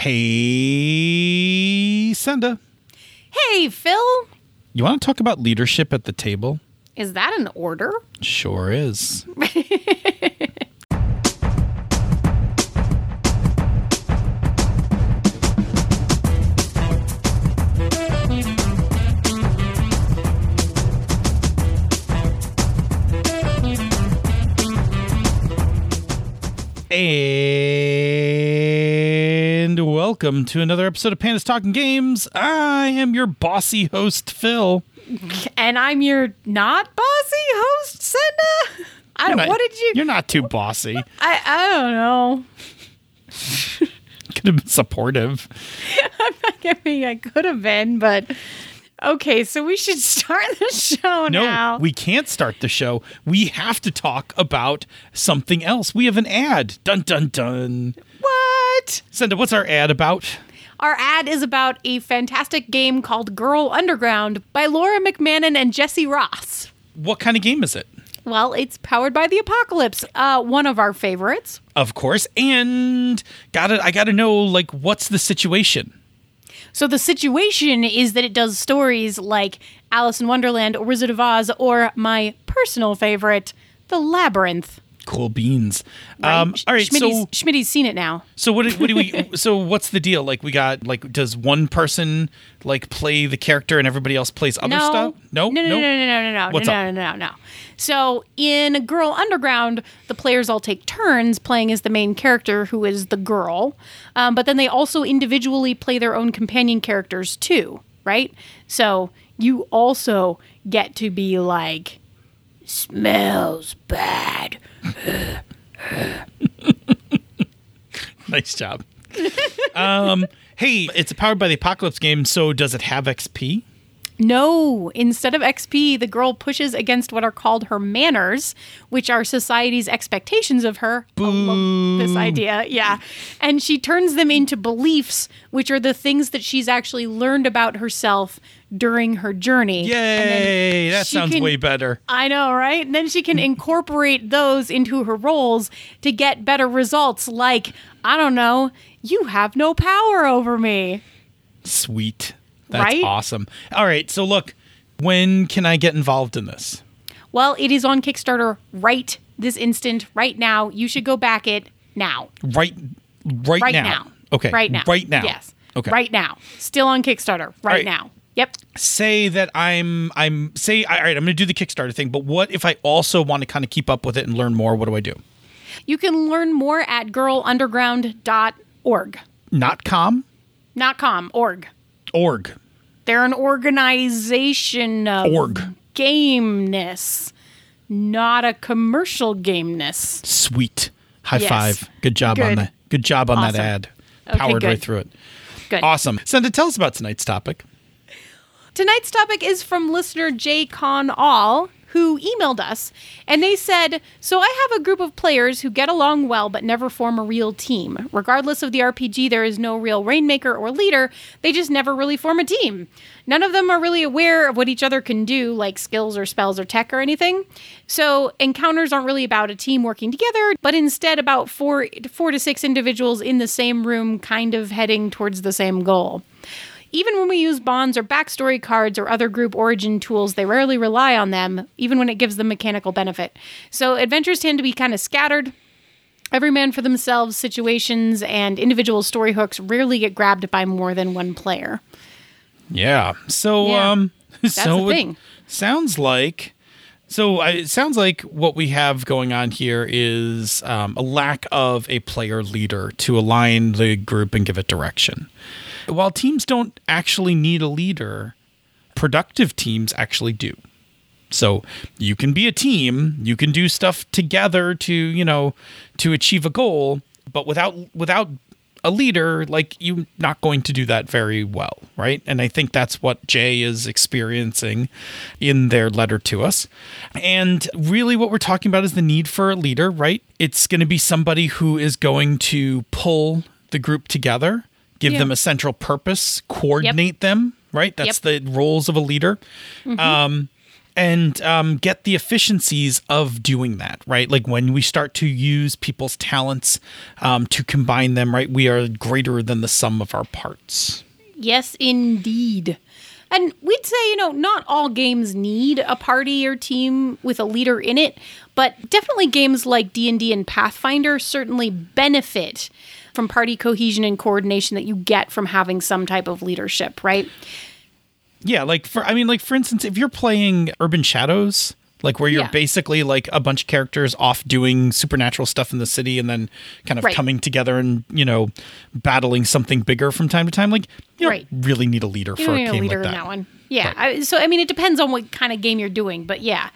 Hey, Senda. Hey, Phil. You want to talk about leadership at the table? Is that an order? Sure is. And welcome to another episode of Pandas Talking Games. I am your bossy host, Phil. And I'm your not bossy host, Senda. I don't, not- what did you? You're not too bossy. I I don't know. Could have been supportive. I mean, I could have been, but okay. So we should start the show No, now. we can't start the show. We have to talk about something else. We have an ad. Dun dun dun. what? Senda, what's our ad about? Our ad is about a fantastic game called Girl Underground by Lauren McManamon and Jesse Ross. What kind of game is it? Well, it's powered by the apocalypse. Uh, one of our favorites. Of course. And gotta I gotta know, like, what's the situation? So the situation is that it does stories like Alice in Wonderland or Wizard of Oz or my personal favorite, The Labyrinth. Cool beans. Right? Um, all right, Schmitty's, so Schmitty's seen it now. so what? do- What do we? so what's the deal? Like we got like does one person like play the character and everybody else plays other no, stuff? No, no, no, no, no, no, no, no, What's no, up? no, no, no. So in Girl Underground, the players all take turns playing as the main character, who is the girl. Um, but then they also individually play their own companion characters too, right? So you also get to be like, smells bad. Nice job. um, hey, it's powered by the Apocalypse game, so does it have XP? No, instead of XP, the girl pushes against what are called her manners, which are society's expectations of her. I love this idea, yeah. And she turns them into beliefs, which are the things that she's actually learned about herself during her journey. Yay! That sounds can- way better. I know, right? And then she can incorporate those into her roles to get better results, like, I don't know, you have no power over me. Sweet. That's Right? awesome. All right, so look, when can I get involved in this? Well, it is on Kickstarter right this instant, right now. You should go back it now. Right, right, Right now. now. Okay. Right now. Right now. Yes. Okay. Right now. Still on Kickstarter. Right, right. now. Yep. say that I'm I'm say all right, I'm going to do the Kickstarter thing, but what if I also want to kind of keep up with it and learn more? What do I do? You can learn more at girlunderground.org. Not com, Not com, org. org, They're an organization of org. gameness, not a commercial gameness. Sweet. High Yes. five. Good job on Good. that. Good job on that Awesome. ad. Okay, Powered right through it. Good. Awesome. Senda, tell us about tonight's topic. Tonight's topic is from listener J. Con All, who emailed us, and they said, So I have a group of players who get along well but never form a real team. Regardless of the RPG, there is no real rainmaker or leader, they just never really form a team. None of them are really aware of what each other can do, like skills or spells or tech or anything. So encounters aren't really about a team working together, but instead about four, four to six individuals in the same room, kind of heading towards the same goal. Even when we use bonds or backstory cards or other group origin tools, they rarely rely on them, even when it gives them mechanical benefit. So adventures tend to be kind of scattered. Every man for themselves situations and individual story hooks rarely get grabbed by more than one player. Yeah. So Yeah. um so the it thing. sounds like so it sounds like what we have going on here is um, a lack of a player leader to align the group and give it direction. While teams don't actually need a leader, productive teams actually do. So you can be a team, you can do stuff together to, you know, to achieve a goal, but without without a leader, like you're not going to do that very well, right? And I think that's what Jay is experiencing in their letter to us. And really what we're talking about is the need for a leader, right? It's going to be somebody who is going to pull the group together, give Yeah. them a central purpose, coordinate them, right? That's the roles of a leader. Um, and um, get the efficiencies of doing that, right? Like when we start to use people's talents um, to combine them, right? We are greater than the sum of our parts. Yes, indeed. And we'd say, you know, not all games need a party or team with a leader in it, but definitely games like D&D and Pathfinder certainly benefit from party cohesion and coordination that you get from having some type of leadership, right? Yeah, like for I mean like for instance, if you're playing Urban Shadows, like where you're Yeah. basically like a bunch of characters off doing supernatural stuff in the city and then kind of Right. coming together and, you know, battling something bigger from time to time, like you Right. really need a leader You for a need a leader like in that. that one. Yeah. I, so I mean, it depends on what kind of game you're doing, but yeah.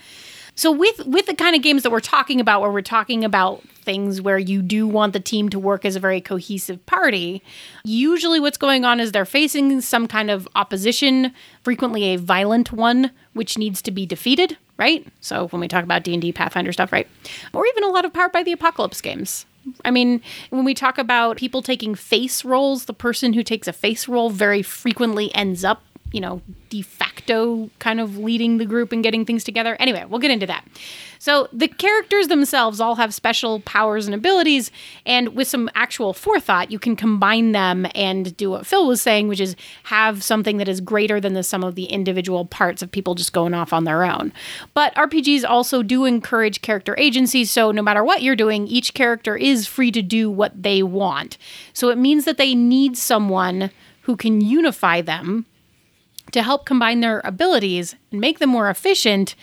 So with with the kind of games that we're talking about, where we're talking about things where you do want the team to work as a very cohesive party, usually what's going on is they're facing some kind of opposition, frequently a violent one, which needs to be defeated. Right. So when we talk about D and D, Pathfinder stuff, right, or even a lot of Powered by the Apocalypse games. I mean, when we talk about people taking face roles, the person who takes a face role very frequently ends up, you know, de facto kind of leading the group and getting things together. Anyway, we'll get into that. So, the characters themselves all have special powers and abilities, and with some actual forethought, you can combine them and do what Phil was saying, which is have something that is greater than the sum of the individual parts of people just going off on their own. But RPGs also do encourage character agency, so no matter what you're doing, each character is free to do what they want. So it means that they need someone who can unify them to help combine their abilities and make them more efficient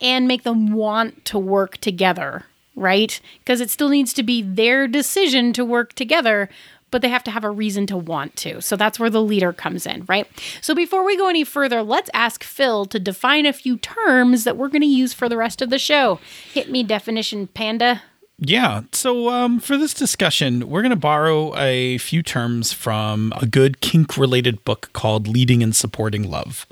and make them want to work together, right? Because it still needs to be their decision to work together, but they have to have a reason to want to. So that's where the leader comes in, right? So before we go any further, let's ask Phil to define a few terms that we're going to use for the rest of the show. Hit me, definition panda. Yeah. So um, for this discussion, we're going to borrow a few terms from a good kink related book called Leading and Supporting Love,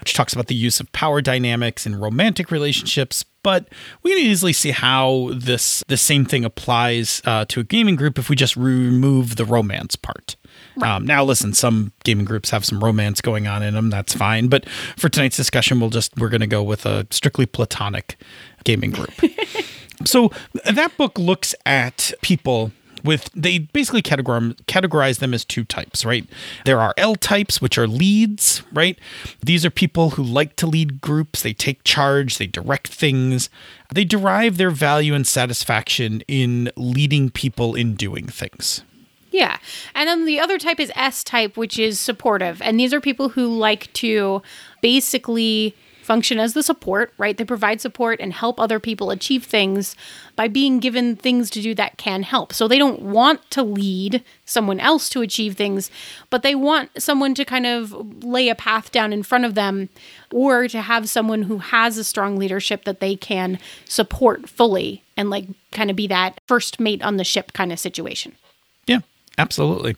which talks about the use of power dynamics in romantic relationships. But we can easily see how this the same thing applies uh, to a gaming group if we just remove the romance part. Um, now, listen, some gaming groups have some romance going on in them. That's fine. But for tonight's discussion, we'll just we're going to go with a strictly platonic gaming group. So that book looks at people with they basically categorize categorize them as two types, right? There are L types, which are leads, right? These are people who like to lead groups, they take charge, they direct things. They derive their value and satisfaction in leading people in doing things. Yeah. And then the other type is S type, which is supportive. And these are people who like to basically function as the support, right? They provide support and help other people achieve things by being given things to do that can help. So they don't want to lead someone else to achieve things, but they want someone to kind of lay a path down in front of them or to have someone who has a strong leadership that they can support fully and like kind of be that first mate on the ship kind of situation. Yeah, absolutely.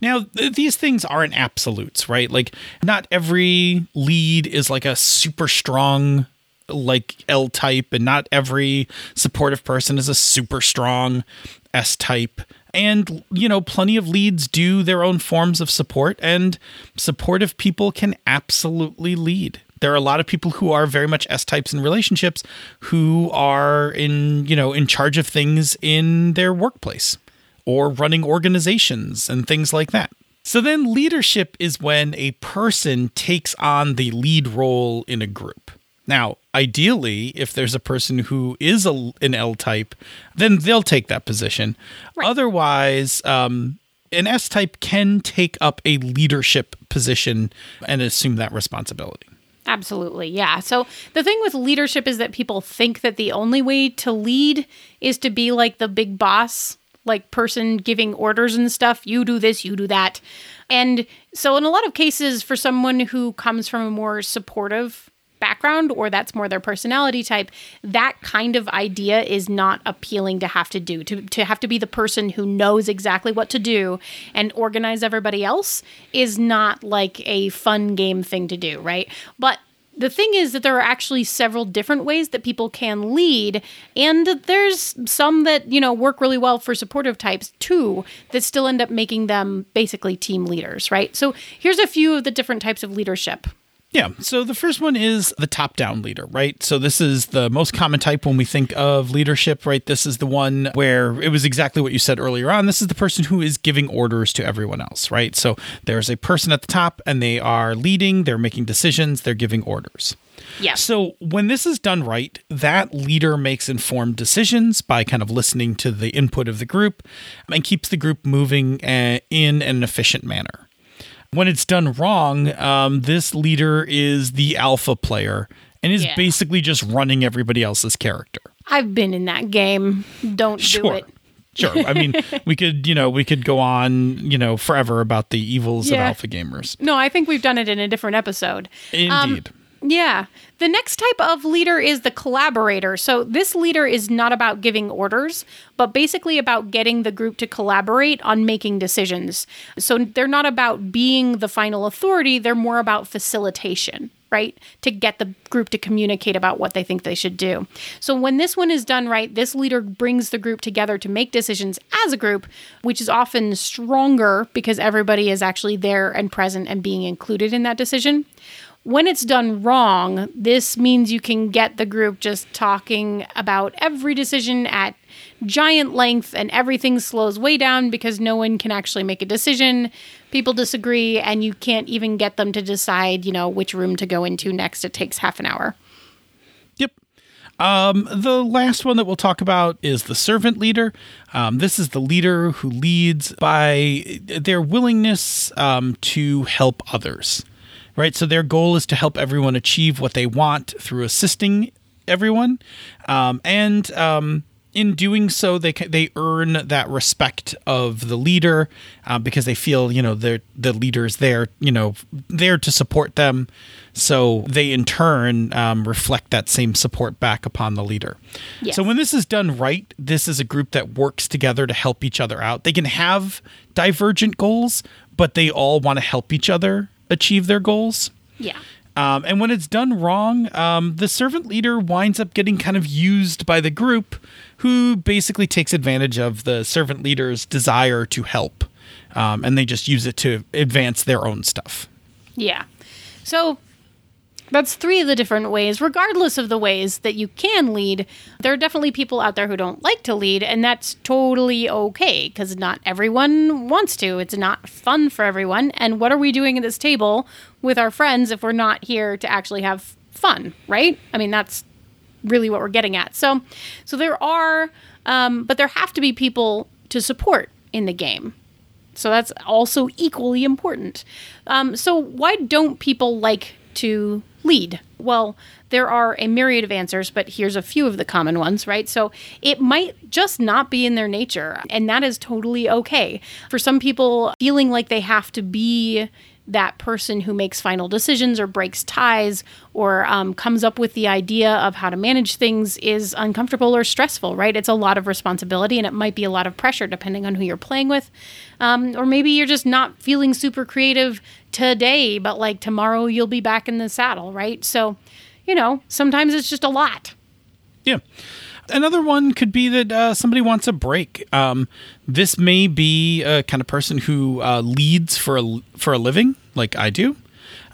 Now, th- these things aren't absolutes, right? Like, not every lead is like a super strong, like L type, and not every supportive person is a super strong S type. And, you know, plenty of leads do their own forms of support, and supportive people can absolutely lead. There are a lot of people who are very much S types in relationships who are in, you know, in charge of things in their workplace or running organizations and things like that. So then leadership is when a person takes on the lead role in a group. Now, ideally, if there's a person who is a, an L type, then they'll take that position. Otherwise, um, an S type can take up a leadership position and assume that responsibility. Absolutely. Yeah. So the thing with leadership is that people think that the only way to lead is to be like the big boss, like person giving orders and stuff. You do this, you do that. And so in a lot of cases for someone who comes from a more supportive background or that's more their personality type, that kind of idea is not appealing to have to do. To to have to be the person who knows exactly what to do and organize everybody else is not like a fun game thing to do, right? But the thing is that there are actually several different ways that people can lead and there's some that you know work really well for supportive types too that still end up making them basically team leaders right? So here's a few of the different types of leadership Yeah. So the first one is the top down leader, right? So this is the most common type when we think of leadership, right? This is the one where it was exactly what you said earlier on. This is the person who is giving orders to everyone else, right? So there's a person at the top and they are leading, they're making decisions, they're giving orders. Yes. So when this is done right, that leader makes informed decisions by kind of listening to the input of the group and keeps the group moving uh, in an efficient manner. When it's done wrong, um, this leader is the alpha player and is Yeah. basically just running everybody else's character. I've been in that game. Don't do it. Sure. I mean, we could, you know, we could go on, you know, forever about the evils Yeah. of alpha gamers. No, I think we've done it in a different episode. Um, Indeed. Yeah. The next type of leader is the collaborator. So this leader is not about giving orders, but basically about getting the group to collaborate on making decisions. So they're not about being the final authority, they're more about facilitation. Right? To get the group to communicate about what they think they should do. So, when this one is done right, this leader brings the group together to make decisions as a group, which is often stronger because everybody is actually there and present and being included in that decision when it's done wrong, this means you can get the group just talking about every decision at giant length and everything slows way down because no one can actually make a decision. People disagree and you can't even get them to decide, you know, which room to go into next. It takes half an hour. Yep. Um, the last one that we'll talk about is the servant leader. Um, this is the leader who leads by their willingness um, to help others, right? So their goal is to help everyone achieve what they want through assisting everyone, um, and um, in doing so, they they earn that respect of the leader uh, because they feel you know they're the leader's there you know there to support them. So they in turn um, reflect that same support back upon the leader. Yes. So when this is done right, this is a group that works together to help each other out. They can have divergent goals, but they all want to help each other achieve their goals. Yeah. Um, and when it's done wrong, um, the servant leader winds up getting kind of used by the group, who basically takes advantage of the servant leader's desire to help. Um, and they just use it to advance their own stuff. Yeah. So that's three of the different ways. Regardless of the ways that you can lead, there are definitely people out there who don't like to lead, and that's totally okay because not everyone wants to. It's not fun for everyone. And what are we doing at this table with our friends if we're not here to actually have fun, right? I mean, that's really what we're getting at. So, so there are, um, but there have to be people to support in the game. So that's also equally important. Um, so why don't people like to lead? Well, there are a myriad of answers, but here's a few of the common ones, right? So it might just not be in their nature, and that is totally okay. For some people, feeling like they have to be that person who makes final decisions or breaks ties or um, comes up with the idea of how to manage things is uncomfortable or stressful, right? It's a lot of responsibility and it might be a lot of pressure depending on who you're playing with. Um, or maybe you're just not feeling super creative today, but like tomorrow you'll be back in the saddle, right? So, you know, sometimes it's just a lot. Yeah. Another one could be that uh, somebody wants a break. Um, this may be a kind of person who uh, leads for a, for a living, like I do,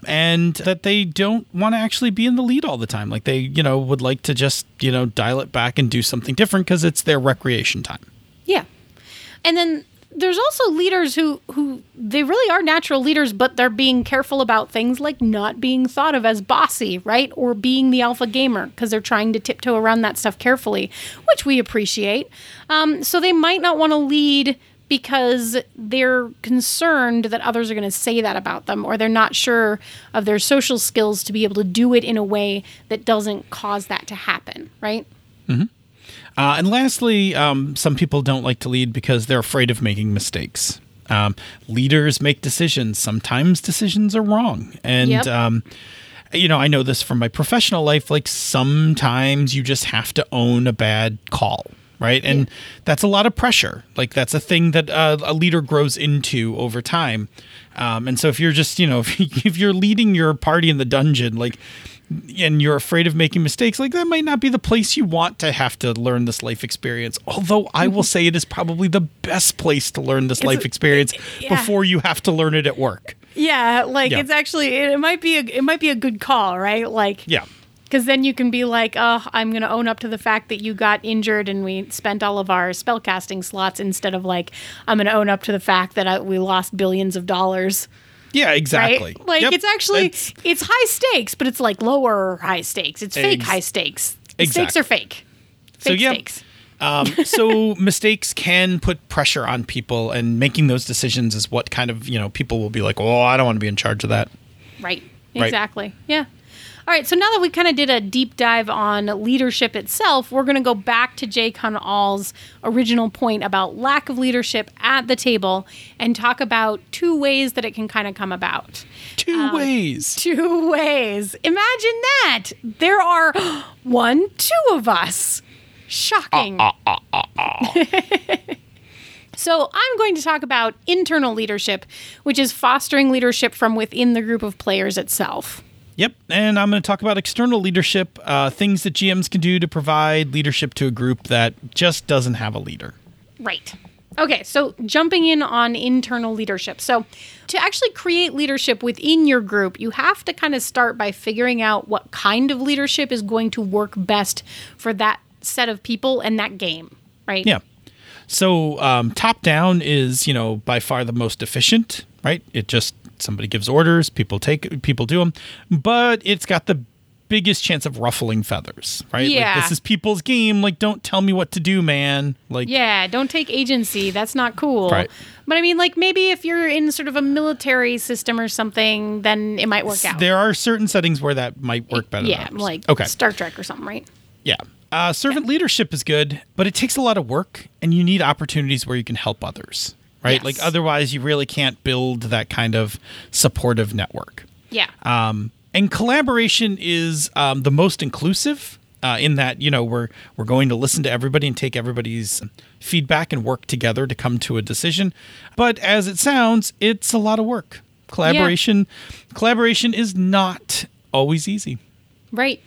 and that they don't want to actually be in the lead all the time. Like they, you know, would like to just, you know, dial it back and do something different because it's their recreation time. Yeah. And then there's also leaders who who they really are natural leaders but they're being careful about things like not being thought of as bossy right? Or being the alpha gamer because they're trying to tiptoe around that stuff carefully which we appreciate. Um, so they might not want to lead because they're concerned that others are going to say that about them or they're not sure of their social skills to be able to do it in a way that doesn't cause that to happen right Uh, and lastly, um, some people don't like to lead because they're afraid of making mistakes. Um, leaders make decisions. Sometimes decisions are wrong. And, Yep. um, you know, I know this from my professional life. Like sometimes you just have to own a bad call, right? And that's a lot of pressure. Like that's a thing that uh, a leader grows into over time. Um, and so if you're just, you know, if, if you're leading your party in the dungeon, like, and you're afraid of making mistakes, like that might not be the place you want to have to learn this life experience. Although I will say it is probably the best place to learn this life experience yeah. before you have to learn it at work. Yeah, like Yeah. it's actually it, might be a it might be a good call, right? Like Yeah. Because then you can be like, oh, I'm going to own up to the fact that you got injured and we spent all of our spellcasting slots instead of like, I'm going to own up to the fact that I, we lost billions of dollars. Yeah, exactly. Right? Like Yep. it's actually That's- it's high stakes, but it's like lower high stakes. It's fake Ex- high stakes. The Stakes are fake. So, Fake yeah. stakes. um, so mistakes can put pressure on people, and making those decisions is what kind of you know people will be like, "Oh, I don't want to be in charge of that." Right. Right. Exactly. Yeah. All right. So now that we kind of did a deep dive on leadership itself, we're going to go back to Jay All's original point about lack of leadership at the table and talk about two ways that it can kind of come about. Two Um, ways. Two ways. Imagine that. There are one, two of us. Shocking. Ah, ah, ah, so, I'm going to talk about internal leadership, which is fostering leadership from within the group of players itself. Yep, and I'm going to talk about external leadership, uh, things that GMs can do to provide leadership to a group that just doesn't have a leader. Right. Okay, so jumping in on internal leadership. So, to actually create leadership within your group, you have to kind of start by figuring out what kind of leadership is going to work best for that set of people and that game, right? Yeah. So um, top down is you know by far the most efficient, right? It just somebody gives orders, people take, people do them, but it's got the biggest chance of ruffling feathers, right? Yeah. Like this is people's game. Like don't tell me what to do, man. Like Yeah, don't take agency. That's not cool. Right. But I mean, like maybe if you're in sort of a military system or something, then it might work out. there are certain settings where that might work better. yeah, like okay, Star Trek or something, right? yeah. Uh, servant leadership is good, but it takes a lot of work, and you need opportunities where you can help others, right? Yes. Like otherwise, you really can't build that kind of supportive network. Yeah. Um, and collaboration is um, the most inclusive uh, in that you know we're we're going to listen to everybody and take everybody's feedback and work together to come to a decision. But as it sounds, it's a lot of work. Collaboration collaboration is not always easy. Right.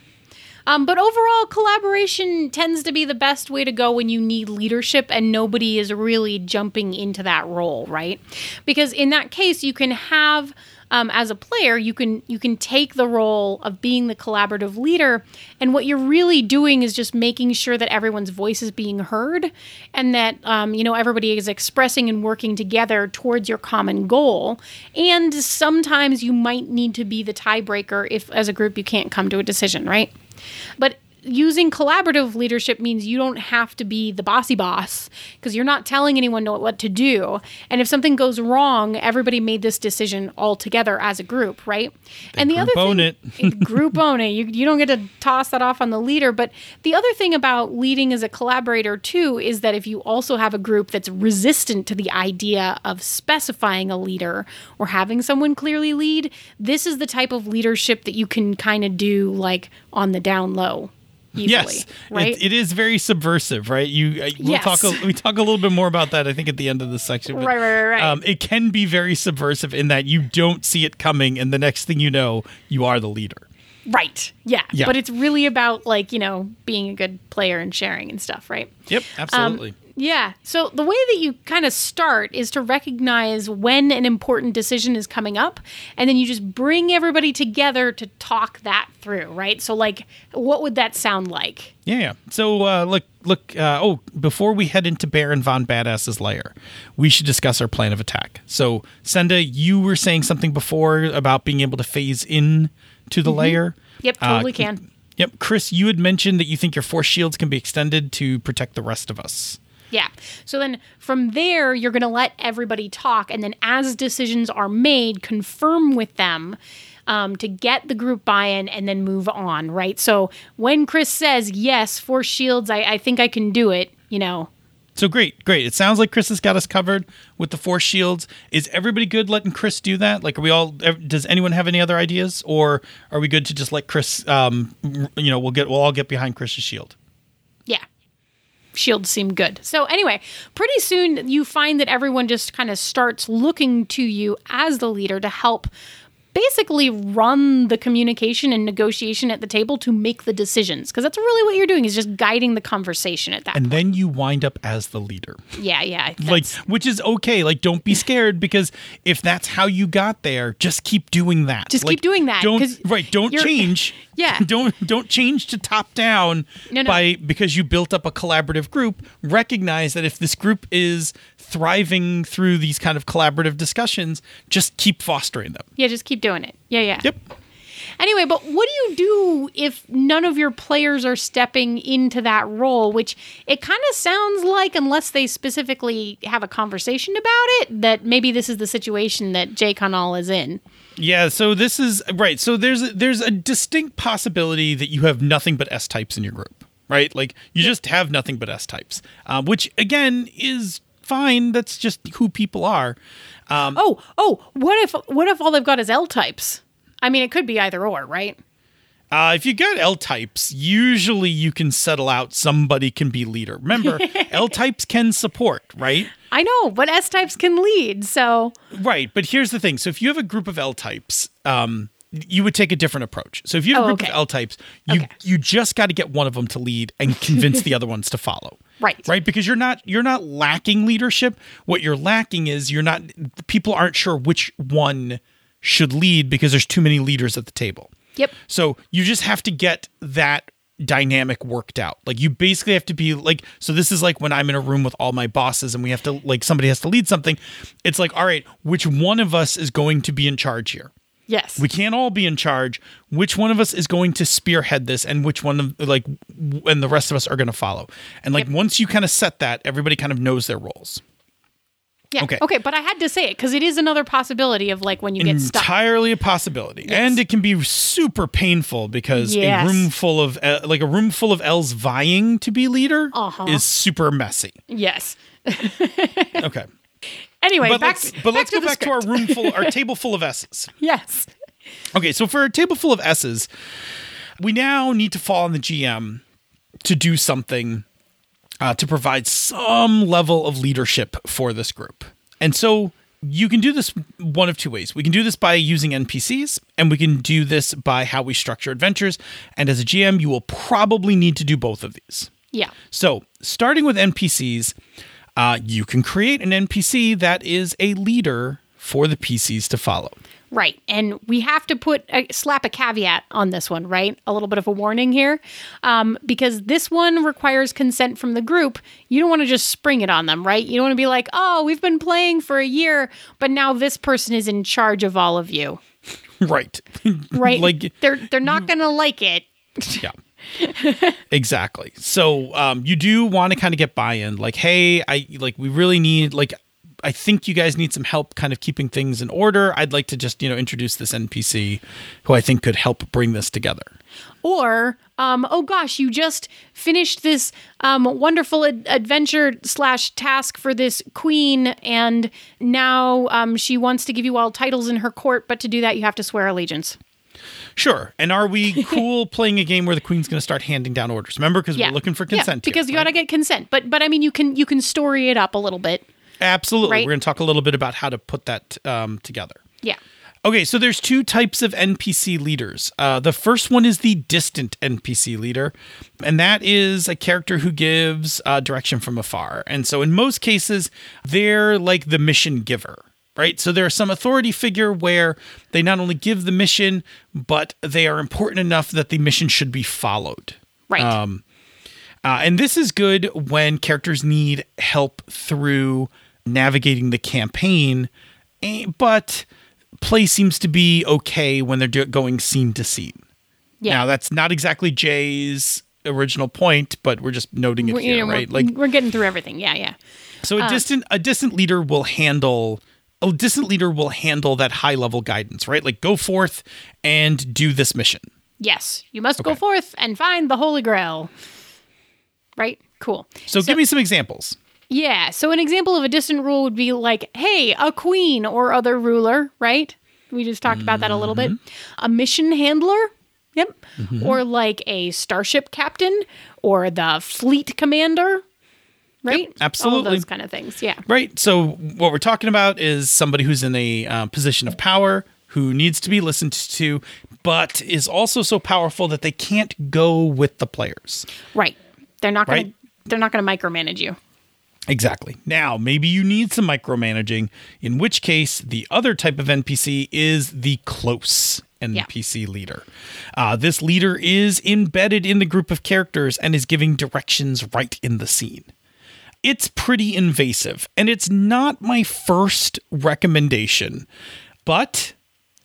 Um, but overall, collaboration tends to be the best way to go when you need leadership and nobody is really jumping into that role, right? Because in that case, you can have um, as a player, you can you can take the role of being the collaborative leader, and what you're really doing is just making sure that everyone's voice is being heard, and that um, you know everybody is expressing and working together towards your common goal. And sometimes you might need to be the tiebreaker if, as a group, you can't come to a decision, right? But using collaborative leadership means you don't have to be the bossy boss because you're not telling anyone what to do. And if something goes wrong, everybody made this decision all together as a group, right? and the group other own thing, it. group own it. You, you don't get to toss that off on the leader. But the other thing about leading as a collaborator too is that if you also have a group that's resistant to the idea of specifying a leader or having someone clearly lead, this is the type of leadership that you can kind of do like on the down low. Easily, yes, right. it, it is very subversive, right? You uh, we'll Yes. talk a, we talk a little bit more about that. I think at the end of the section, but, Right, right, right, right. Um, it can be very subversive in that you don't see it coming, and the next thing you know, you are the leader. Right. Yeah. Yeah. But it's really about like, you know, being a good player and sharing and stuff, right? Yep, absolutely. Yeah. So the way that you kind of start is to recognize when an important decision is coming up, and then you just bring everybody together to talk that through, right? So, like, what would that sound like? Yeah, yeah. So uh, look, look. Uh, oh, before we head into Baron von Badass's lair, we should discuss our plan of attack. So, Senda, you were saying something before about being able to phase in to the lair. Yep, Uh, totally can. Yep, Chris, you had mentioned that you think your force shields can be extended to protect the rest of us. Yeah. So then from there, you're going to let everybody talk. And then as decisions are made, confirm with them um, to get the group buy in and then move on, right? So when Chris says, yes, force shields, I, I think I can do it, you know, So great, great. It sounds like Chris has got us covered with the force shields. Is everybody good letting Chris do that? Like, are we all? Does anyone have any other ideas, or are we good to just let Chris? Um, you know, we'll get we'll all get behind Chris's shield. Shields seem good. So, anyway, pretty soon you find that everyone just kind of starts looking to you as the leader to help basically run the communication and negotiation at the table to make the decisions because that's really what you're doing is just guiding the conversation at that And point. then you wind up as the leader. yeah, yeah. like which is okay like don't be scared because if that's how you got there just keep doing that Just Like, keep doing that, don't right don't change Yeah. don't don't change to top down No, no. by because you built up a collaborative group recognize that if this group is thriving through these kind of collaborative discussions just keep fostering them yeah, just keep doing it. Yeah, yeah. yep Anyway, but what do you do if none of your players are stepping into that role? Which it kind of sounds like, unless they specifically have a conversation about it, that maybe this is the situation that Jay Canal is in. Yeah, so this is right. So there's a, there's a distinct possibility that you have nothing but S types in your group, right? Like you just have nothing but S types, um, which again is fine. That's just who people are. Oh, oh, what if what if all they've got is L types? I mean, it could be either or, right? Uh, if you got L types, usually you can settle out somebody can be leader. Remember, L types can support, right? I know, but S types can lead, so Right, but here's the thing. So if you have a group of L types, um, you would take a different approach. So if you have Oh, a group okay. of L types, you Okay. you just got to get one of them to lead and convince the other ones to follow. Right. Right, because you're not you're not lacking leadership. What you're lacking is you're not people aren't sure which one should lead because there's too many leaders at the table. Yep. So you just have to get that dynamic worked out. Like you basically have to be like so this is like when I'm in a room with all my bosses and we have to like somebody has to lead something. It's like all right, which one of us is going to be in charge here? Yes, We can't all be in charge. Which one of us is going to spearhead this and which one of like and the rest of us are going to follow. And like once you kind of set that, everybody kind of knows their roles. yeah, okay. okay. But I had to say it because it is another possibility of like when you get stuck. entirely a possibility and it can be super painful because Yes. a room full of uh, like a room full of elves vying to be leader Uh-huh. is super messy Yes. okay Anyway, but back, let's but let's to go the back to our room full our table full of s's Yes. okay so for a table full of s's we now need to fall on the gm to do something uh, to provide some level of leadership for this group. And so you can do this one of two ways. We can do this by using NPCs, and we can do this by how we structure adventures. And as a GM, you will probably need to do both of these. Yeah. So, starting with NPCs, uh, you can create an NPC that is a leader for the PCs to follow. Right. And we have to put a, slap a caveat on this one, right? A little bit of a warning here. Um, because this one requires consent from the group. You don't want to just spring it on them, right? You don't want to be like, oh, we've been playing for a year, but now this person is in charge of all of you. right. Right. like they're they're not gonna like it. yeah exactly. So um, you do want to kind of get buy-in like hey i like we really need like i think you guys need some help kind of keeping things in order. I'd like to just you know introduce this npc who i think could help bring this together. Or, um, oh gosh, you just finished this um, wonderful ad- adventure slash task for this queen, and now um, she wants to give you all titles in her court, but to do that, you have to swear allegiance. Sure and are we cool playing a game where the queen's going to start handing down orders remember because Yeah, we're looking for Yeah, consent here, because you right? got to get consent. But but I mean, you can you can story it up a little bit. absolutely right? we're going to talk a little bit about how to put that um, together Yeah. Okay, so there's two types of NPC leaders. Uh, the first one is the distant NPC leader, and that is a character who gives uh, direction from afar. And so in most cases, they're like the mission giver, right? So they're some authority figure where they not only give the mission, but they are important enough that the mission should be followed. Right. Um, uh, and this is good when characters need help through navigating the campaign, eh, but play seems to be okay when they're do- going scene to scene. yeah. Now, that's not exactly Jay's original point, but we're just noting it We're- here, you know, right? we're, Like, we're getting through everything. Yeah, yeah. so a distant a distant leader will handle a distant leader will handle that high level guidance, right? Like, go forth and do this mission. Yes, you must Okay. go forth and find the Holy Grail. Right. Cool. So, give me some examples. Yeah. So an example of a distant rule would be like, hey, a queen or other ruler, right? We just talked about that a little bit. Mm-hmm. A mission handler. Yep. Or like a starship captain or the fleet commander. Right? All of absolutely. those kind of things. Yeah. Right. So what we're talking about is somebody who's in a uh, position of power. who needs to be listened to, but is also so powerful that they can't go with the players. Right. They're not going Right. to they're not going to micromanage you. Exactly. Now, maybe you need some micromanaging, in which case, the other type of NPC is the close NPC leader. Uh, this leader is embedded in the group of characters and is giving directions right in the scene. It's pretty invasive, and it's not my first recommendation, but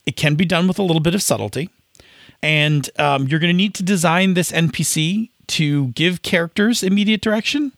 it can be done with a little bit of subtlety. And um, you're going to need to design this NPC to give characters immediate direction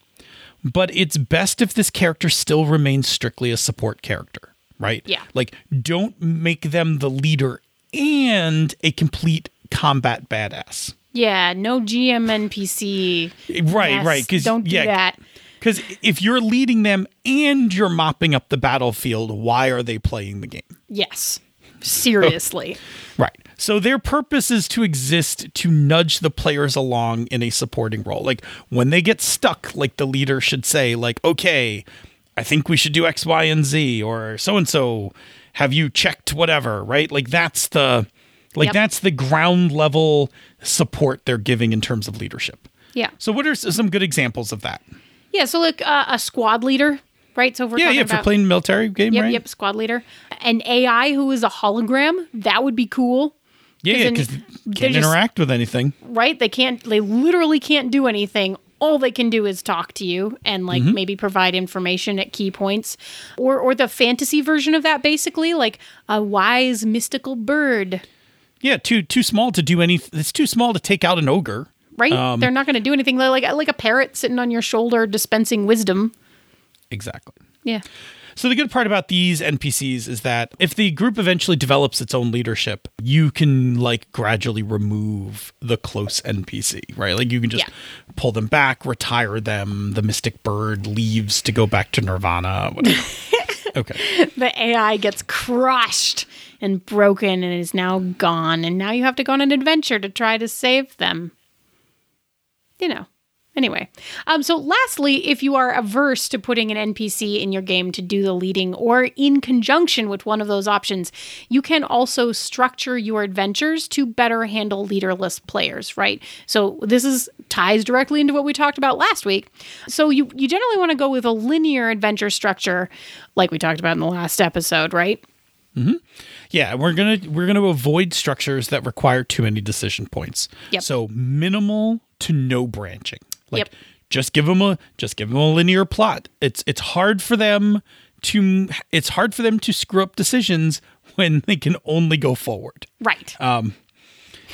but it's best if this character still remains strictly a support character, right? Yeah. Like, don't make them the leader and a complete combat badass. Yeah, no GM NPC. Right, Yes, right. Because don't do that. Because if you're leading them and you're mopping up the battlefield, why are they playing the game? Yes. Seriously. Right. So their purpose is to exist to nudge the players along in a supporting role. Like when they get stuck, like the leader should say, like, okay, I think we should do X, Y, and Z, or so and so. Have you checked whatever? Right? Like that's the like Yep. that's the ground level support they're giving in terms of leadership. yeah. So what are some good examples of that? Yeah, so like uh, a squad leader, right? So if we're Yeah, yeah. If about you're playing military game, Yep, right? yep, squad leader. An AI who is a hologram, that would be cool. Yeah, yeah. Because they're can't just- interact with anything. right? They can't, they literally can't do anything. All they can do is talk to you and like Mm-hmm. maybe provide information at key points, or or the fantasy version of that, basically like a wise mystical bird, Yeah, too too small to do any. It's too small to take out an ogre. Right? Um, They're not going to do anything They're like like a parrot sitting on your shoulder dispensing wisdom. Exactly. Yeah, So the good part about these NPCs is that if the group eventually develops its own leadership, you can like gradually remove the close NPC, right? Like you can just Yeah. pull them back, retire them. The mystic bird leaves to go back to Nirvana. Okay. the AI gets crushed and broken and is now gone, and now you have to go on an adventure to try to save them. You know. Anyway, um, so lastly, if you are averse to putting an NPC in your game to do the leading or in conjunction with one of those options, you can also structure your adventures to better handle leaderless players, right? So this is ties directly into what we talked about last week. So you you generally want to go with a linear adventure structure, like we talked about in the last episode, right? Yeah, we're gonna we're gonna avoid structures that require too many decision points. Yep. So minimal to no branching. Like Yep. just give them a just give them a linear plot. It's it's hard for them to it's hard for them to screw up decisions when they can only go forward. Right. Um,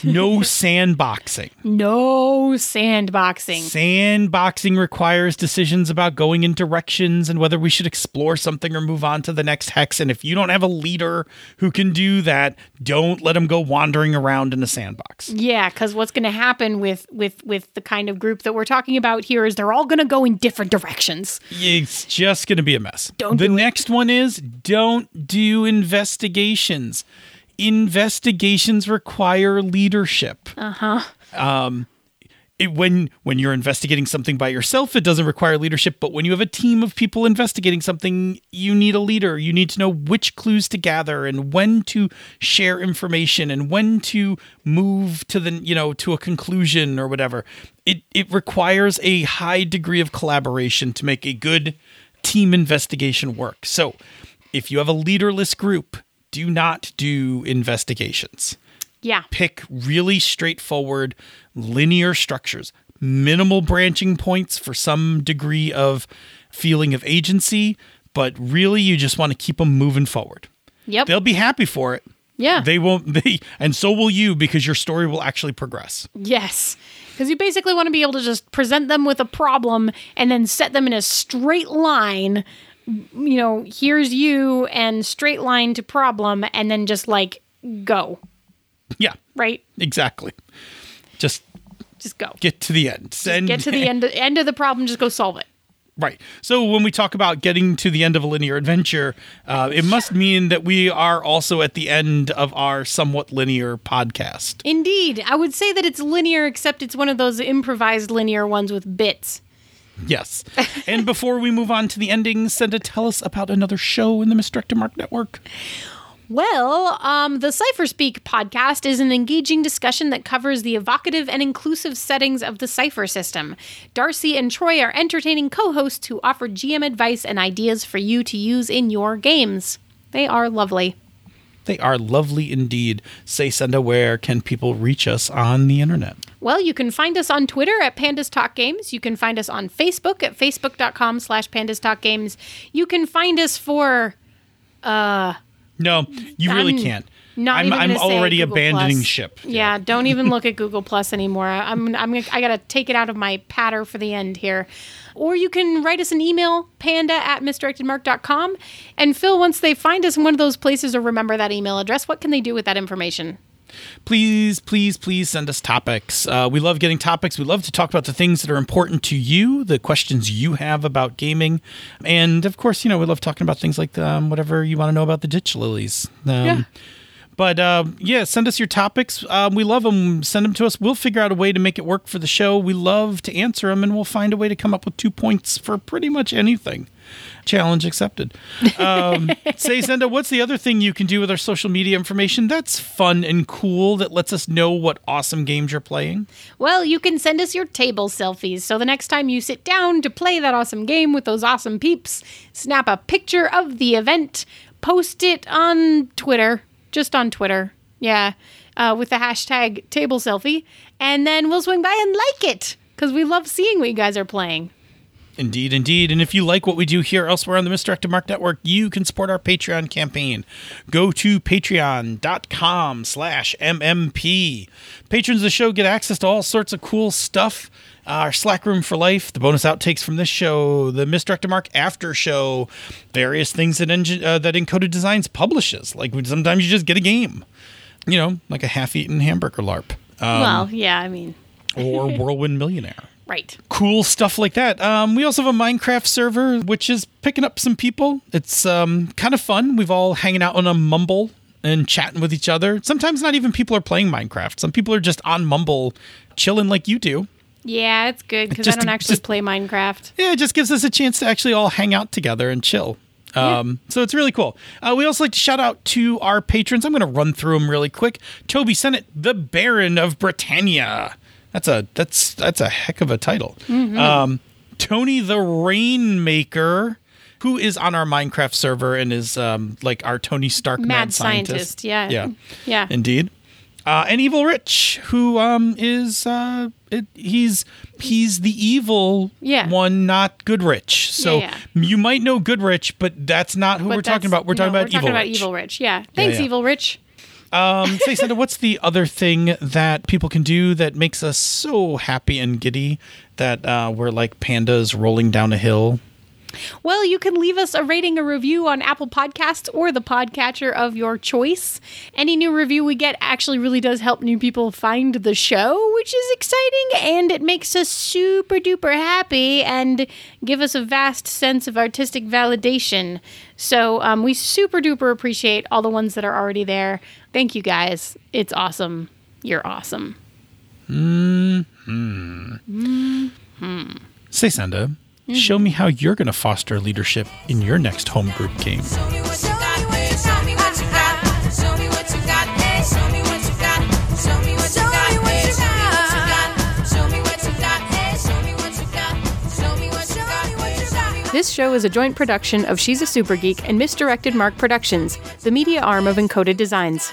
No sandboxing. no sandboxing. Sandboxing requires decisions about going in directions and whether we should explore something or move on to the next hex. And if you don't have a leader who can do that, don't let them go wandering around in a sandbox. Yeah, because what's going to happen with with with the kind of group that we're talking about here is they're all going to go in different directions. It's just going to be a mess. Don't the do it. next one is don't do investigations. Investigations require leadership. Uh huh. it, when when you're investigating something by yourself, it doesn't require leadership. But when you have a team of people investigating something, you need a leader. You need to know which clues to gather and when to share information and when to move to the you know to a conclusion or whatever. It it requires a high degree of collaboration to make a good team investigation work. So, if you have a leaderless group, do not do investigations Yeah. pick really straightforward linear structures minimal branching points for some degree of feeling of agency but really you just want to keep them moving forward Yep. they'll be happy for it yeah. they won't they and so will you because your story will actually progress yes. Because you basically want to be able to just present them with a problem and then set them in a straight line. You know, here's you and straight line to problem, and then just like go yeah right. exactly just Just go. get to the end Send, Get to the end end of the problem. Just go solve it. Right. So when we talk about getting to the end of a linear adventure, uh, it must mean that we are also at the end of our somewhat linear podcast. Indeed, I would say that it's linear, except it's one of those improvised linear ones with bits. Yes. and before we move on to the ending, Senda, tell us about another show in the Misdirected Mark Network. Well, um, the CypherSpeak podcast is an engaging discussion that covers the evocative and inclusive settings of the Cypher system. Darcy and Troy are entertaining co hosts who offer GM advice and ideas for you to use in your games. They are lovely. They are lovely indeed. Say, Senda, where can people reach us on the internet? Well, you can find us on Twitter at Pandas Talk Games. You can find us on Facebook at facebook.com slash Pandas Talk Games. You can find us for uh No, you really can't. Not I'm, I'm already Google abandoning Plus. ship. Yeah, don't even look at Google Plus anymore. I'm I'm I gotta take it out of my patter for the end here. Or you can write us an email, panda at misdirectedmark.com. And Phil, once they find us in one of those places or remember that email address, what can they do with that information? please, please, please send us topics. Uh, we love getting topics. We love to talk about the things that are important to you, the questions you have about gaming, and of course, you know, we love talking about things like um, whatever you want to know about the ditch lilies. Um, Yeah. But uh, yeah, send us your topics. Um, we love them. Send them to us. We'll figure out a way to make it work for the show. We love to answer them, and we'll find a way to come up with two points for pretty much anything. Challenge accepted. Um, say, Zenda, what's the other thing you can do with our social media information that's fun and cool that lets us know what awesome games you're playing? Well, you can send us your table selfies. So the next time you sit down to play that awesome game with those awesome peeps, snap a picture of the event, post it on Twitter, just on Twitter. Yeah, uh, with the hashtag table selfie, and then we'll swing by and like it because we love seeing what you guys are playing. Indeed, indeed. And if you like what we do here elsewhere on the Misdirected Mark Network, you can support our Patreon campaign. Go to patreon.com slash MMP. Patrons of the show get access to all sorts of cool stuff. Our Slack Room for Life, the bonus outtakes from this show, the Misdirected Mark After Show, various things that, Engi- uh, that Encoded Designs publishes. Like sometimes you just get a game, you know, like a half-eaten hamburger LARP um, well, yeah, I mean, or Whirlwind Millionaire right. cool stuff like that. Um, we also have a Minecraft server, which is picking up some people. It's um, kind of fun. We've all hanging out on a Mumble and chatting with each other. Sometimes not even people are playing Minecraft. Some people are just on Mumble chilling like you do. Yeah, it's good because I don't actually just- play Minecraft. Yeah, it just gives us a chance to actually all hang out together and chill. Um, So it's really cool. Uh, we also like to shout out to our patrons. I'm going to run through them really quick. Toby Sennett, the Baron of Britannia. That's a that's that's a heck of a title. Um, Tony the Rainmaker, who is on our Minecraft server and is um, like our Tony Stark mad, Mad scientist. scientist, yeah. yeah, Yeah. indeed. Uh, and Evil Rich, who um, is uh, it, he's he's the evil Yeah. one, not Good Rich. So Yeah, you might know Good Rich, but that's not who But we're talking about. We're talking no, about we're Evil talking about Rich. Evil Rich. Yeah. Thanks, yeah. Evil Rich. Um, say, Sandra, what's the other thing that people can do that makes us so happy and giddy that uh, we're like pandas rolling down a hill? Well, you can leave us a rating a review on Apple Podcasts or the podcatcher of your choice. Any new review we get actually really does help new people find the show, which is exciting and it makes us super duper happy and give us a vast sense of artistic validation. So um, we super duper appreciate all the ones that are already there. Thank you guys. It's awesome. You're awesome. Hmm hmm Say, Sanda, show me how you're going to foster leadership in your next home group game. Show me what you got, eh, show me what you got. Show me what you got, eh, show me what you got. Show me what you got, eh, show me what you got. Show me what you got, eh, show me what you got. Show me what you got, eh, show me This show is a joint production of She's a Super Geek and Misdirected Mark Productions, the media arm of Encoded Designs.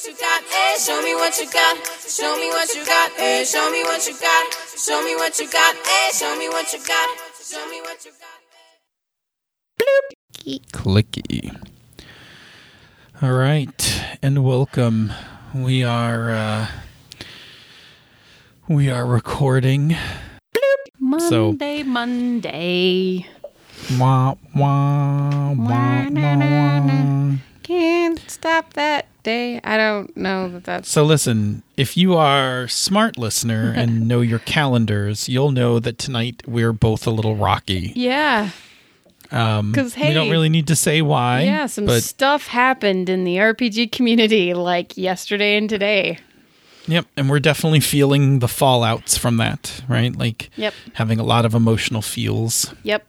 Show me what you got, eh? Show me what you got. Show me what you got, eh? Show me what you got. Show me what you got, eh? Show me what you got. Show me what you got. Clicky. All right, and welcome. We are uh, we are recording. So- Monday, Monday. Wah, wah, wah, wah, wah. Can't stop that day. I don't know that that's. So listen, if you are smart listener and know your calendars, you'll know that tonight we're both a little rocky. Yeah. Um, 'Cause, we don't really need to say why. Yeah, some but stuff happened in the RPG community like yesterday and today. Yep, and we're definitely feeling the fallouts from that, right? Like Yep. having a lot of emotional feels. Yep.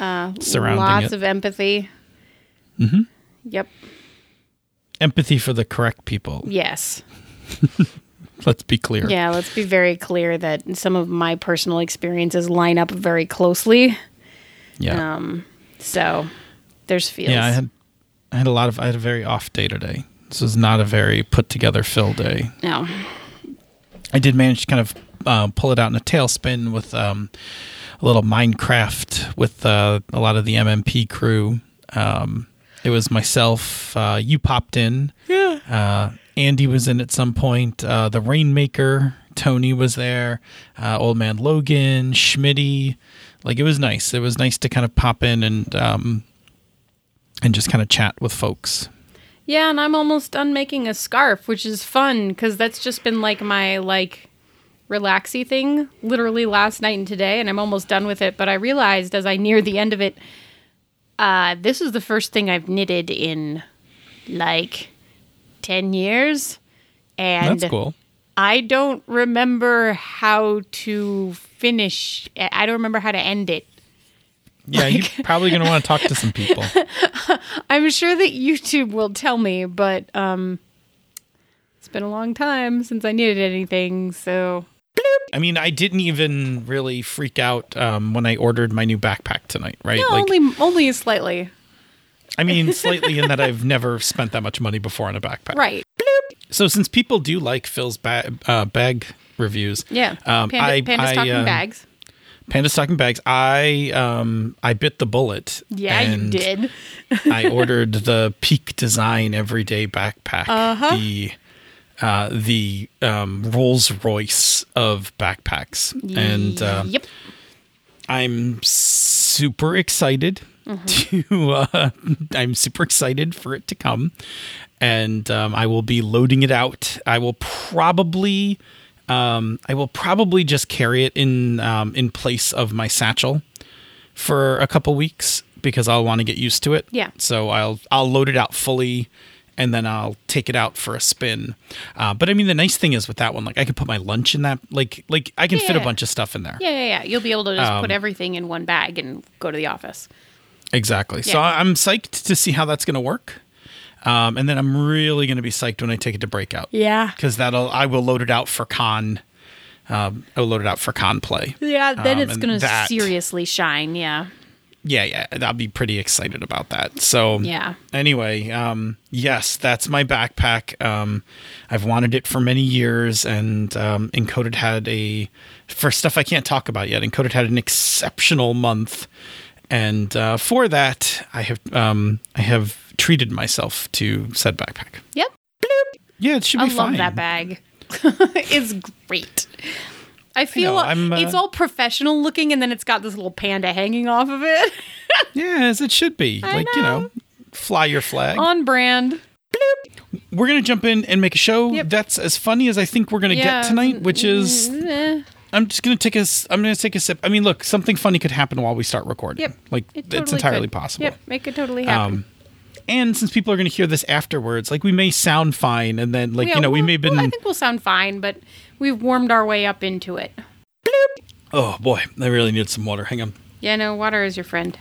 Uh, Surrounding lots it. of empathy. Mm-hmm. Yep. Empathy for the correct people. Yes. Let's be clear. Yeah, let's be very clear that some of my personal experiences line up very closely. Yeah. Um, so there's feels. yeah, I had I had a lot of I had a very off day today. This was not a very put together Phil day. no. I did manage to kind of uh, pull it out in a tailspin with um, a little Minecraft with uh, a lot of the MMP crew. Um, it was myself. Uh, you popped in. Yeah. Uh, Andy was in at some point. Uh, the Rainmaker, Tony was there. Uh, Old Man Logan, Schmitty. Like it was nice. It was nice to kind of pop in and um, and just kind of chat with folks. Yeah, and I'm almost done making a scarf, which is fun because that's just been like my like relaxy thing literally last night and today, and I'm almost done with it. But I realized as I near the end of it, uh, this is the first thing I've knitted in like ten years, and That's cool. I don't remember how to finish. I don't remember how to end it. Yeah, you're probably going to want to talk to some people. I'm sure that YouTube will tell me, but um, it's been a long time since I needed anything, so I mean, I didn't even really freak out um, when I ordered my new backpack tonight, right? no, like, only only slightly. I mean, slightly in that I've never spent that much money before on a backpack. Right? So, since people do like Phil's ba- uh, bag reviews, Yeah. um, Panda, I, panda I, stocking uh, bags. panda stocking bags, I um, I bit the bullet. Yeah, you did. I ordered the Peak Design Everyday Backpack, Uh-huh. the uh, the um, Rolls Royce of backpacks, and um, yep. I'm super excited to. Uh, I'm super excited for it to come, and um, I will be loading it out. I will probably, um, I will probably just carry it in um, in place of my satchel for a couple weeks because I'll want to get used to it. Yeah. So I'll I'll load it out fully. And then I'll take it out for a spin. Uh, but I mean, the nice thing is with that one, like I could put my lunch in that. Like, like I can fit a bunch of stuff in there. Yeah, yeah, yeah. You'll be able to just Um, put everything in one bag and go to the office. Exactly. So Yeah. I- I'm psyched to see how that's going to work. Um, and then I'm really going to be psyched when I take it to breakout. Yeah. Because that'll I will load it out for con. Um, I will load it out for con play. Yeah, then Um, it's gonna seriously shine. Yeah. Yeah, yeah. I'll be pretty excited about that. So Yeah. Anyway, um, yes, that's my backpack. Um, I've wanted it for many years, and um, Encoded had a for stuff I can't talk about yet. Encoded had an exceptional month, and uh, for that, I have um, I have treated myself to said backpack. Yep. Bloop. Yeah, it should I be fine. I love that bag. it's great. I feel know, uh, it's all professional looking, and then it's got this little panda hanging off of it. Yeah, as it should be. I like you know. know, fly your flag. On brand. Bloop. we're gonna jump in and make a show Yep. that's as funny as I think we're gonna Yeah, get tonight, which is I'm just gonna take a. I'm gonna take a sip. I mean, look, something funny could happen while we start recording. Yep. like it it's entirely could. possible. Yep, make it totally happen. Um, and since people are gonna hear this afterwards, like we may sound fine, and then like Yeah, you know we we'll- may have been. well, I think we'll sound fine, but we've warmed our way up into it. oh boy, I really need some water. Hang on. Yeah, no, water is your friend.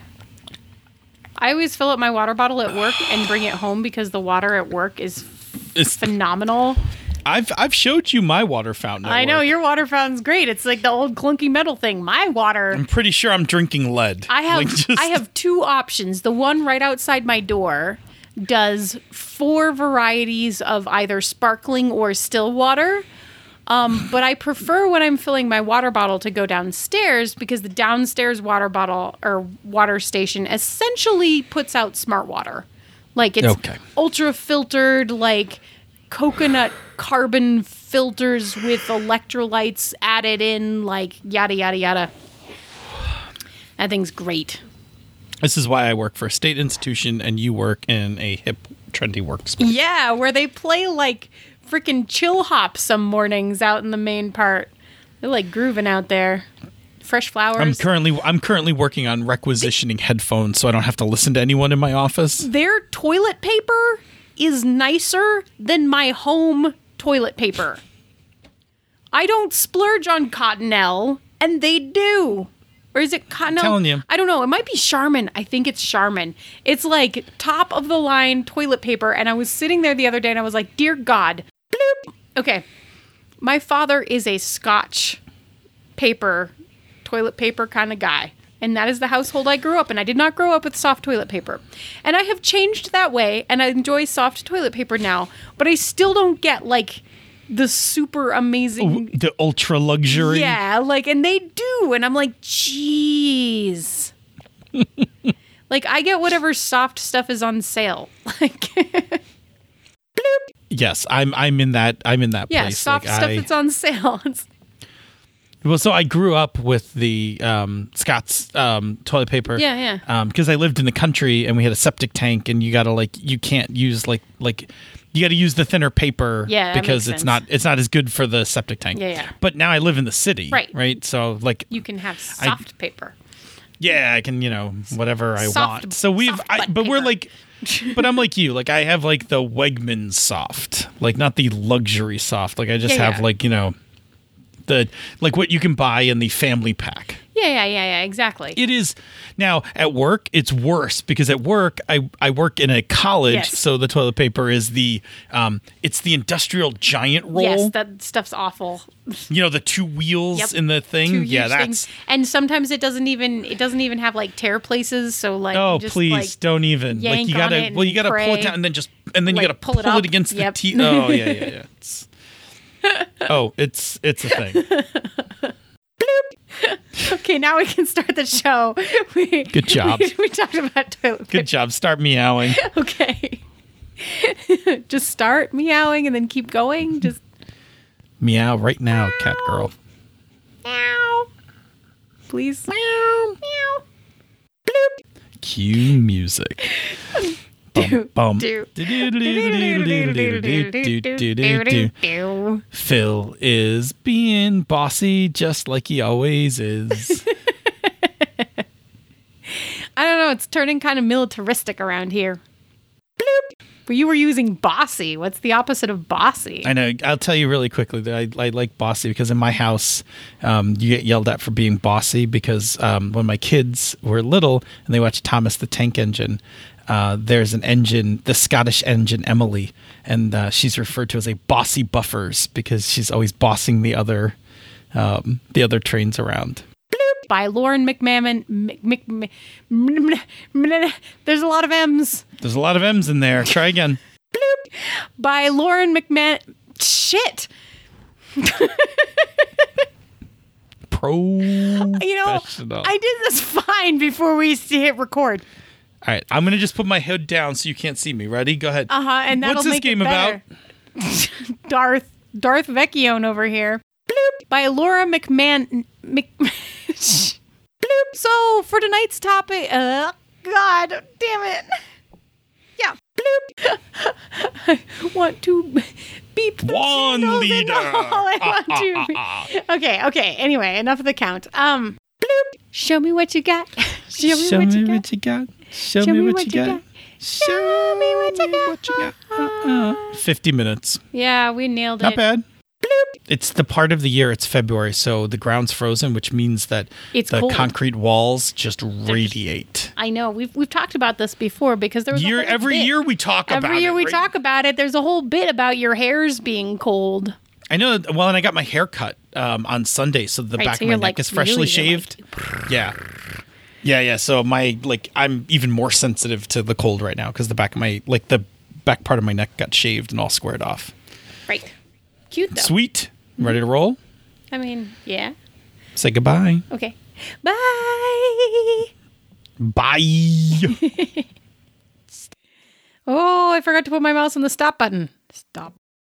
I always fill up my water bottle at work and bring it home because the water at work is It's, phenomenal. I've I've showed you my water fountain. I know work. your water fountain's great. It's like the old clunky metal thing. My water I'm pretty sure I'm drinking lead. I have Like, just- I have two options. The one right outside my door does four varieties of either sparkling or still water. Um, but I prefer when I'm filling my water bottle to go downstairs because the downstairs water bottle or water station essentially puts out smart water. Like it's Okay. ultra filtered, like coconut carbon filters with electrolytes added in, like yada yada yada. That thing's great. This is why I work for a state institution, and you work in a hip, trendy workspace. Yeah, where they play like freaking chill hop some mornings out in the main part. They're like grooving out there. Fresh flowers. I'm currently I'm currently working on requisitioning headphones so I don't have to listen to anyone in my office. Their toilet paper is nicer than my home toilet paper. I don't splurge on Cottonelle, and they do. Or is it Con- no, telling you. I don't know. It might be Charmin. I think it's Charmin. It's like top of the line toilet paper. And I was sitting there the other day and I was like, Dear God. Bloop. Okay. My father is a Scotch paper, toilet paper kind of guy. And that is the household I grew up in. I did not grow up with soft toilet paper. And I have changed that way and I enjoy soft toilet paper now. But I still don't get like the super amazing The ultra luxury. yeah, like, and they do, and I'm like, jeez. like, I get whatever soft stuff is on sale. Like, Yes, I'm. I'm in that. I'm in that place. yeah, place. soft Like, stuff I- that's on sale. Well, so I grew up with the um, Scott's um, toilet paper. Yeah, yeah. Because I lived in the country and we had a septic tank, and you gotta like you can't use like like you got to use the thinner paper. Yeah, because it's sense. not it's not as good for the septic tank. Yeah, yeah. But now I live in the city. Right. Right. So like you can have soft paper. yeah, I can you know whatever I Soft- want. So we've I, but we're like. but I'm like you. Like I have like the Wegmans soft, like not the luxury soft. Like I just Yeah, have yeah. like you know, the like what you can buy in the family pack. Yeah, yeah, yeah, yeah, exactly. It is now at work. It's worse because at work I I work in a college, Yes. so the toilet paper is the um it's the industrial giant roll. yes, that stuff's awful. you know the two wheels Yep. in the thing. Two yeah, that's things. And sometimes it doesn't even it doesn't even have like tear places. So like, oh just, please like, don't even like you gotta it well you gotta pull it pray. down and then just and then you gotta pull it pull it, up. against Yep. the teeth. Oh yeah yeah yeah. It's, oh, it's it's a thing. Okay, now we can start the show. We, Good job. We, we talked about toilet paper. Good job. Start meowing. Okay. just start meowing and then keep going. Just Meow right now, cat girl. meow. Please. Meow. Meow. Bloop. Cue music. Phil is being bossy just like he always is. I don't know. It's turning kind of militaristic around here. Bloop. But you were using bossy. What's the opposite of bossy? I know. I'll tell you really quickly that I, I like bossy because in my house, um, you get yelled at for being bossy because um, when my kids were little and they watched Thomas the Tank Engine, uh, there's an engine, the Scottish engine Emily, and uh, she's referred to as a bossy buffers because she's always bossing the other um, the other trains around. Bloop by Lauren McMahon. Mc, Mc, Mc- Mc- Mc- there's a lot of M's. There's a lot of M's in there. Try again. Bloop By Lauren McMahon. Shit. Pro. You know, I did this fine before we hit record. All right, I'm gonna just put my hood down so you can't see me. Ready? Go ahead. Uh huh. And that'll What's this make game it about? Darth Darth Vecchione over here. Bloop. By Laura McMahon. Mc. Bloop. So for tonight's topic, uh, God damn it. Yeah. Bloop. I want to beep the One candles and leader. all I want to be- Okay. Okay. Anyway, enough of the count. Um. Bloop. Show me what you got. Show me Show what me you got. what you got. Show, me what you got. Show me what you got. what you got. Uh-uh. Fifty minutes. Yeah, we nailed it. Not bad. It's the part of the year. It's February, so the ground's frozen, which means that It's the cold. concrete walls just radiate. I know we've we've talked about this before because there was a Year whole every bit- year we talk about every year it, we right? talk about it. There's a whole bit about your hairs being cold. I know. Well, and I got my hair cut um, on Sunday, so the Right, back so of my neck like, is freshly really, you're, shaved. yeah, yeah, yeah. So my like, I'm even more sensitive to the cold right now because the back of my like the back part of my neck got shaved and all squared off. Right. Cute though. Sweet. Ready to mm-hmm. roll? I mean, yeah. Say goodbye. Okay. Bye. Bye. Oh, I forgot to put my mouse on the stop button. Stop.